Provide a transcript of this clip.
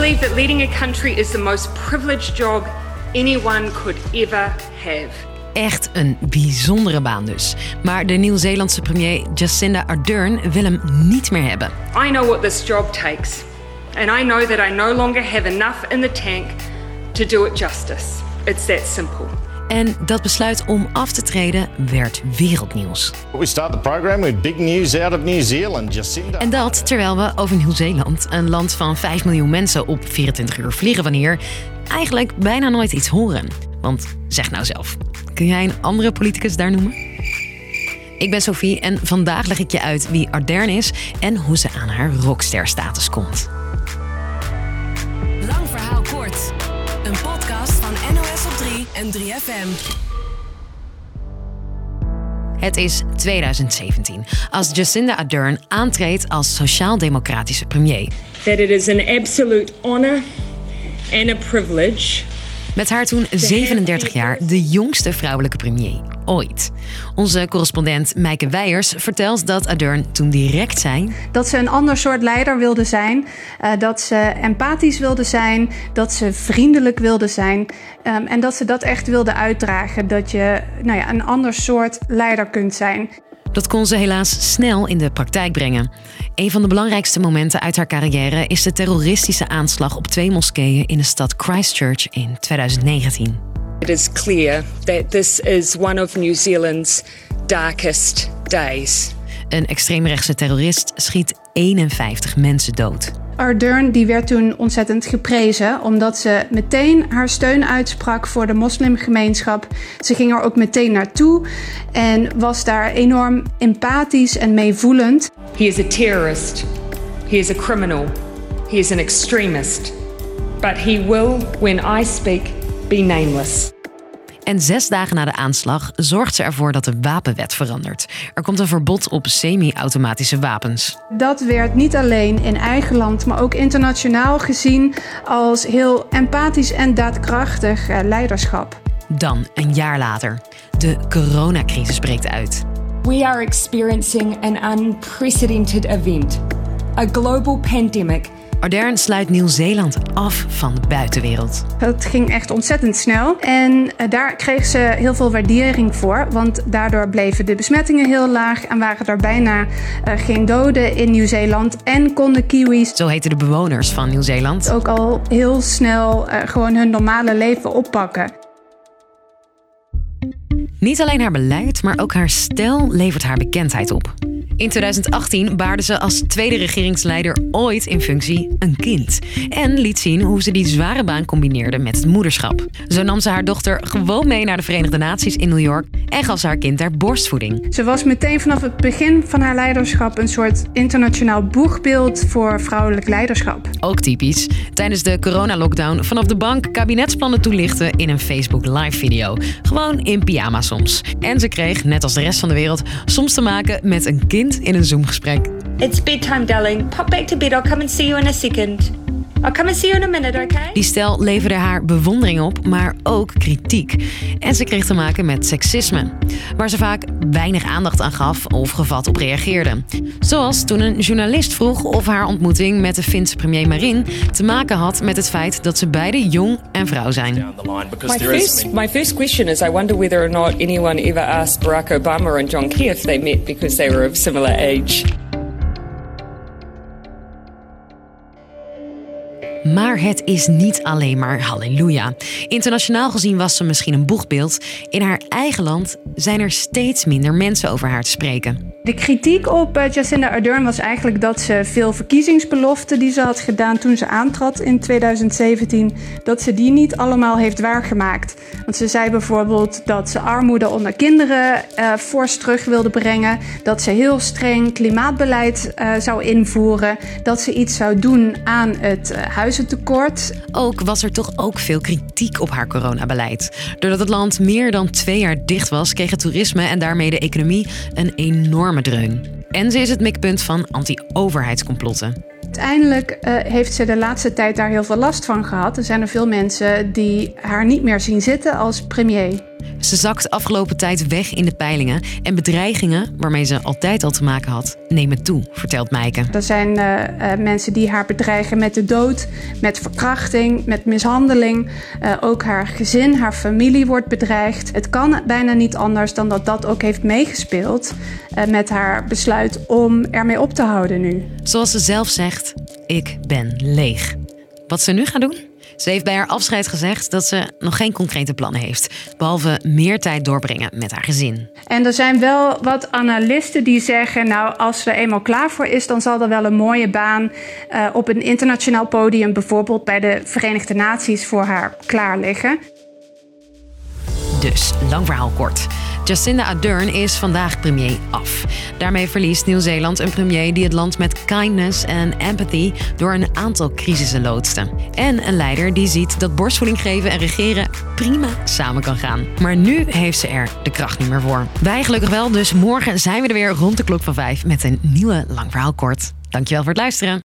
believe that leading a country is the most privileged job anyone could ever have. Echt een bijzondere baan dus. Maar de Nieuw-Zeelandse premier Jacinda Ardern wil hem niet meer hebben. I know what this job takes, and I know that I no longer have enough in the tank to do it justice. It's that simple. En dat besluit om af te treden werd wereldnieuws. We start the program with big news out of New Zealand. Jacinda. En dat terwijl we over Nieuw-Zeeland, een land van 5 miljoen mensen op 24 uur vliegen van hier, eigenlijk bijna nooit iets horen. Want zeg nou zelf, kun jij een andere politicus daar noemen? Ik ben Sophie en vandaag leg ik je uit wie Ardern is en hoe ze aan haar rockster-status komt. En 3FM. Het is 2017 als Jacinda Ardern aantreedt als sociaal-democratische premier. That it is an absolute honor and a privilege Met haar toen 37 jaar de jongste vrouwelijke premier ooit. Onze correspondent Meike Weijers vertelt dat Ardern toen direct zei... Dat ze een ander soort leider wilde zijn. eh, dat ze empathisch wilde zijn. Dat ze vriendelijk wilde zijn. ehm, en dat ze dat echt wilde uitdragen. Dat je nou ja, een ander soort leider kunt zijn. Dat kon ze helaas snel in de praktijk brengen. Een van de belangrijkste momenten uit haar carrière is de terroristische aanslag op twee moskeeën in de stad Christchurch in 2019. It is clear that this is one of New Zealand's darkest days. Een extreemrechtse terrorist schiet 51 mensen dood. Ardern die werd toen ontzettend geprezen. Omdat ze meteen haar steun uitsprak voor de moslimgemeenschap. Ze ging er ook meteen naartoe. En was daar enorm empathisch en meevoelend. He is a terrorist. He is a criminal. He is an extremist. But he will, when I speak, be nameless. En zes dagen na de aanslag zorgt ze ervoor dat de wapenwet verandert. Er komt een verbod op semi-automatische wapens. Dat werd niet alleen in eigen land, maar ook internationaal gezien als heel empathisch en daadkrachtig eh, leiderschap. Dan, een jaar later, de coronacrisis breekt uit. We are experiencing an unprecedented event a global pandemic. Ardern sluit Nieuw-Zeeland af van de buitenwereld. Het ging echt ontzettend snel en eh, daar kreeg ze heel veel waardering voor, want daardoor bleven de besmettingen heel laag en waren er bijna eh, geen doden in Nieuw-Zeeland en konden Kiwis Zo heten de bewoners van Nieuw-Zeeland. ook al heel snel eh, gewoon hun normale leven oppakken. Niet alleen haar beleid, maar ook haar stijl levert haar bekendheid op. In 2018 baarde ze als tweede regeringsleider ooit in functie een kind. En liet zien hoe ze die zware baan combineerde met het moederschap. Zo nam ze haar dochter gewoon mee naar de Verenigde Naties in New York en gaf ze haar kind daar borstvoeding. Ze was meteen vanaf het begin van haar leiderschap een soort internationaal boegbeeld voor vrouwelijk leiderschap. Ook typisch. Tijdens de coronalockdown vanaf de bank kabinetsplannen toelichten in een Facebook live video. Gewoon in pyjama soms. En ze kreeg, net als de rest van de wereld, soms te maken met een kind in een Zoom-gesprek. It's bedtime, darling. Pop back to bed. I'll come and see you in a second. I'll come and see you in a minute, okay? Die stijl leverde haar bewondering op, maar ook kritiek. En ze kreeg te maken met seksisme, waar ze vaak weinig aandacht aan gaf of gevat op reageerde. Zoals toen een journalist vroeg of haar ontmoeting met de Finse premier Marin te maken had met het feit dat ze beide jong en vrouw zijn. My first, my first question is I wonder whether or not anyone ever asked Barack Obama and John Key if they met because they were of similar age. Maar het is niet alleen maar halleluja. Internationaal gezien was ze misschien een boegbeeld. In haar eigen land zijn er steeds minder mensen over haar te spreken. De kritiek op eh, Jacinda Ardern was eigenlijk dat ze veel verkiezingsbeloften die ze had gedaan toen ze aantrad in 2017, dat ze die niet allemaal heeft waargemaakt. Want ze zei bijvoorbeeld dat ze armoede onder kinderen eh, fors terug wilde brengen, dat ze heel streng klimaatbeleid eh, zou invoeren, dat ze iets zou doen aan het eh, huizentekort. Ook was er toch ook veel kritiek op haar coronabeleid. Doordat het land meer dan twee jaar dicht was, kreeg het toerisme en daarmee de economie een enorme dreun. En ze is het mikpunt van anti-overheidscomplotten. Uiteindelijk eh, heeft ze de laatste tijd daar heel veel last van gehad. Er zijn er veel mensen die haar niet meer zien zitten als premier. Ze zakt afgelopen tijd weg in de peilingen en bedreigingen, waarmee ze altijd al te maken had, nemen toe, vertelt Meike. Er zijn uh, mensen die haar bedreigen met de dood, met verkrachting, met mishandeling. Uh, ook haar gezin, haar familie wordt bedreigd. Het kan bijna niet anders dan dat dat ook heeft meegespeeld met haar besluit om ermee op te houden nu. Zoals ze zelf zegt, ik ben leeg. Wat ze nu gaat doen? Ze heeft bij haar afscheid gezegd dat ze nog geen concrete plannen heeft, behalve meer tijd doorbrengen met haar gezin. En er zijn wel wat analisten die zeggen: Nou, als ze er eenmaal klaar voor is, dan zal er wel een mooie baan uh, op een internationaal podium, bijvoorbeeld bij de Verenigde Naties, voor haar klaar liggen. Dus, lang verhaal kort. Jacinda Ardern is vandaag premier af. Daarmee verliest Nieuw-Zeeland een premier die het land met kindness en empathy door een aantal crisissen loodste. En een leider die ziet dat borstvoeding geven en regeren prima samen kan gaan. Maar nu heeft ze er de kracht niet meer voor. Wij gelukkig wel, dus morgen zijn we er weer rond de klok van vijf met een nieuwe lang verhaal kort. Dankjewel voor het luisteren.